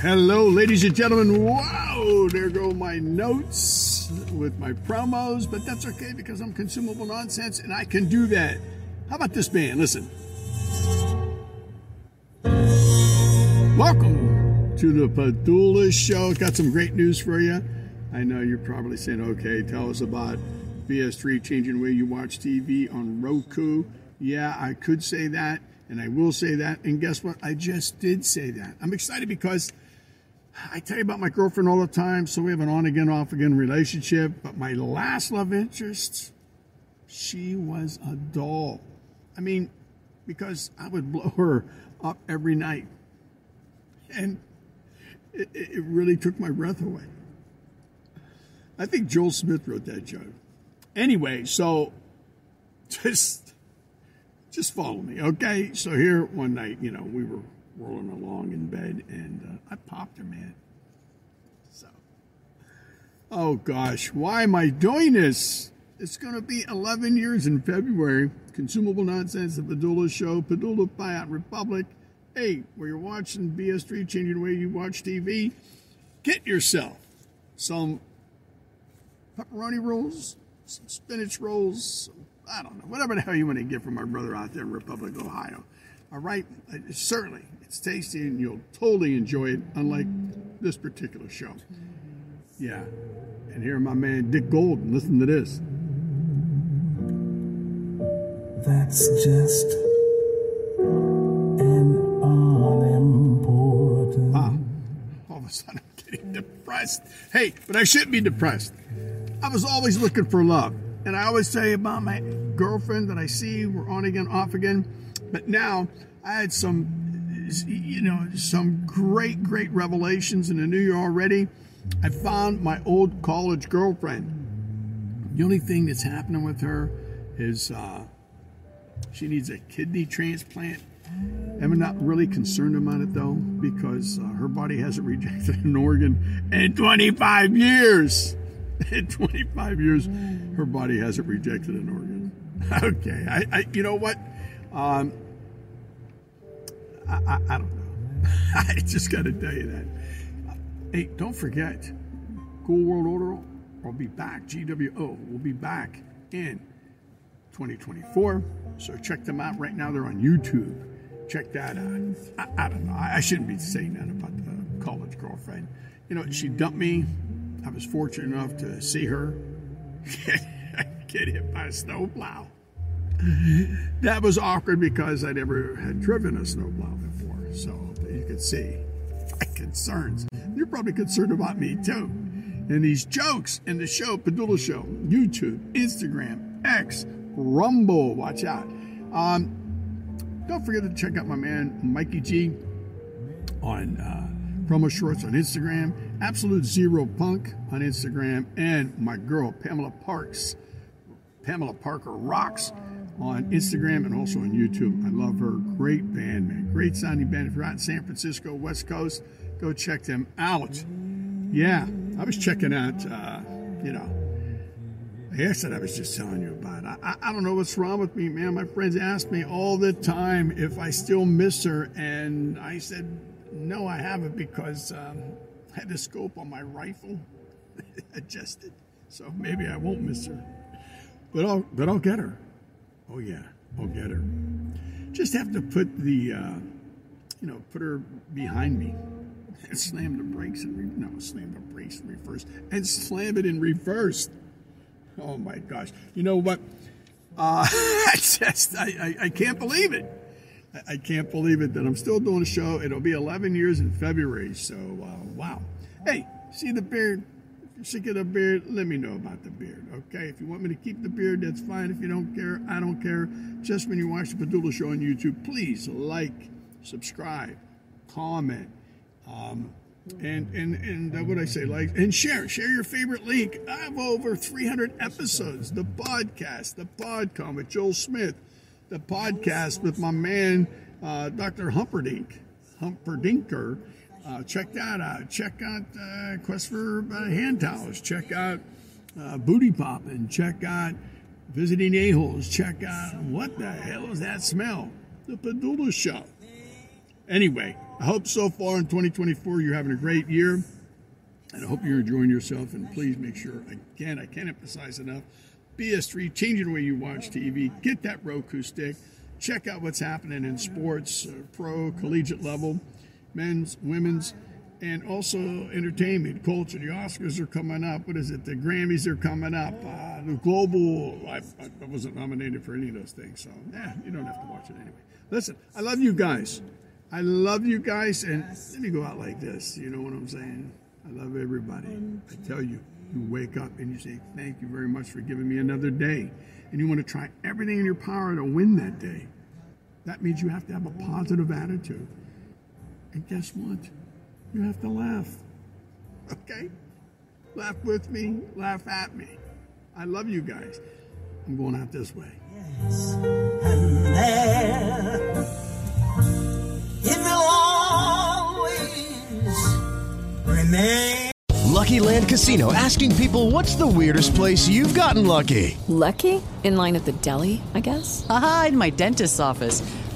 Hello, ladies and gentlemen. Wow, there go my notes with my promos, but that's okay because I'm consumable nonsense and I can do that. How about this band? Listen. Welcome to the Padula Show. Got some great news for you. I know you're probably saying, okay, tell us about BS3 changing the way you watch TV on Roku. Yeah, I could say that, and I will say that. And guess what? I just did say that. I'm excited because I tell you about my girlfriend all the time, so we have an on again, off again relationship. But my last love interest, she was a doll. I mean, because I would blow her up every night. And it, it really took my breath away. I think Joel Smith wrote that joke. Anyway, so just just follow me, okay? So here one night, you know, we were rolling along in bed, and uh, I popped her, man. So, oh gosh, why am I doing this? It's going to be 11 years in February. Consumable Nonsense, The Padula Show, Padula Buyout Republic. Hey, where you're watching BS3, changing the way you watch TV, get yourself some pepperoni rolls, some spinach rolls, some, I don't know, whatever the hell you want to get from our brother out there in Republic, Ohio. All right, uh, certainly it's tasty and you'll totally enjoy it, unlike this particular show. Yeah, and here my man Dick Golden. Listen to this. That's just an unimportant. Ah, all of a sudden I'm getting depressed. Hey, but I shouldn't be depressed. I was always looking for love. And I always say about my girlfriend that I see, we're on again, off again. But now I had some, you know, some great, great revelations in the new year already. I found my old college girlfriend. The only thing that's happening with her is uh, she needs a kidney transplant. I'm not really concerned about it though, because uh, her body hasn't rejected an organ in 25 years. In 25 years, her body hasn't rejected an organ. Okay, I, I you know what? Um, I, I, I don't know. I just got to tell you that. Hey, don't forget, Cool World Order will be back. GWO will be back in 2024. So check them out right now. They're on YouTube. Check that out. I, I don't know. I, I shouldn't be saying that about the college girlfriend. You know, she dumped me. I was fortunate enough to see her get hit by a snowplow. That was awkward because I never had driven a snowplow before. So you could see my concerns. You're probably concerned about me too. And these jokes in the show, Padula Show, YouTube, Instagram, X, Rumble. Watch out. Um, don't forget to check out my man Mikey G on uh, promo shorts on Instagram, Absolute Zero Punk on Instagram, and my girl Pamela Parks, Pamela Parker Rocks on Instagram and also on YouTube. I love her. Great band, man. Great sounding band. If you're out in San Francisco, West Coast, go check them out. Yeah, I was checking out, uh, you know, I said I was just telling you about. I, I, I don't know what's wrong with me, man. My friends ask me all the time if I still miss her, and I said, no, I haven't because um, I had the scope on my rifle adjusted, so maybe I won't miss her. But I'll, but I'll get her. Oh yeah, I'll get her. Just have to put the, uh, you know, put her behind me and slam the brakes and re- no, slam the brakes in reverse and slam it in reverse. Oh my gosh! You know what? Uh, I just I, I, I can't believe it. I, I can't believe it that I'm still doing a show. It'll be 11 years in February. So uh, wow. Hey, see the beard? Sick of the beard, let me know about the beard. Okay. If you want me to keep the beard, that's fine. If you don't care, I don't care. Just when you watch the Padula Show on YouTube, please like, subscribe, comment. Um, and and and uh, what I say, like, and share share your favorite link. I have over 300 episodes. The podcast, the podcom with Joel Smith, the podcast with my man uh, Dr. Humperdinck, Humperdinker. Uh, check that out. Check out uh, Quest for uh, Hand Towels. Check out uh, Booty Poppin'. Check out Visiting A-Holes. Check out what the hell is that smell? The Padula Show. Anyway, I hope so far in 2024 you're having a great year. And I hope you're enjoying yourself. And please make sure, again, I can't emphasize enough BS3, change the way you watch TV. Get that Roku stick. Check out what's happening in sports, uh, pro, collegiate level, men's, women's, and also entertainment, culture. The Oscars are coming up. What is it? The Grammys are coming up. Uh, the global. I, I wasn't nominated for any of those things, so yeah, you don't have to watch it anyway. Listen, I love you guys. I love you guys, and let me go out like this. You know what I'm saying? I love everybody. I tell you, you wake up and you say, Thank you very much for giving me another day. And you want to try everything in your power to win that day. That means you have to have a positive attitude. And guess what? You have to laugh. Okay? Laugh with me, laugh at me. I love you guys. I'm going out this way. Yes. And there it will always remain. Lucky Land Casino asking people what's the weirdest place you've gotten lucky? Lucky? In line at the deli, I guess? Aha, in my dentist's office.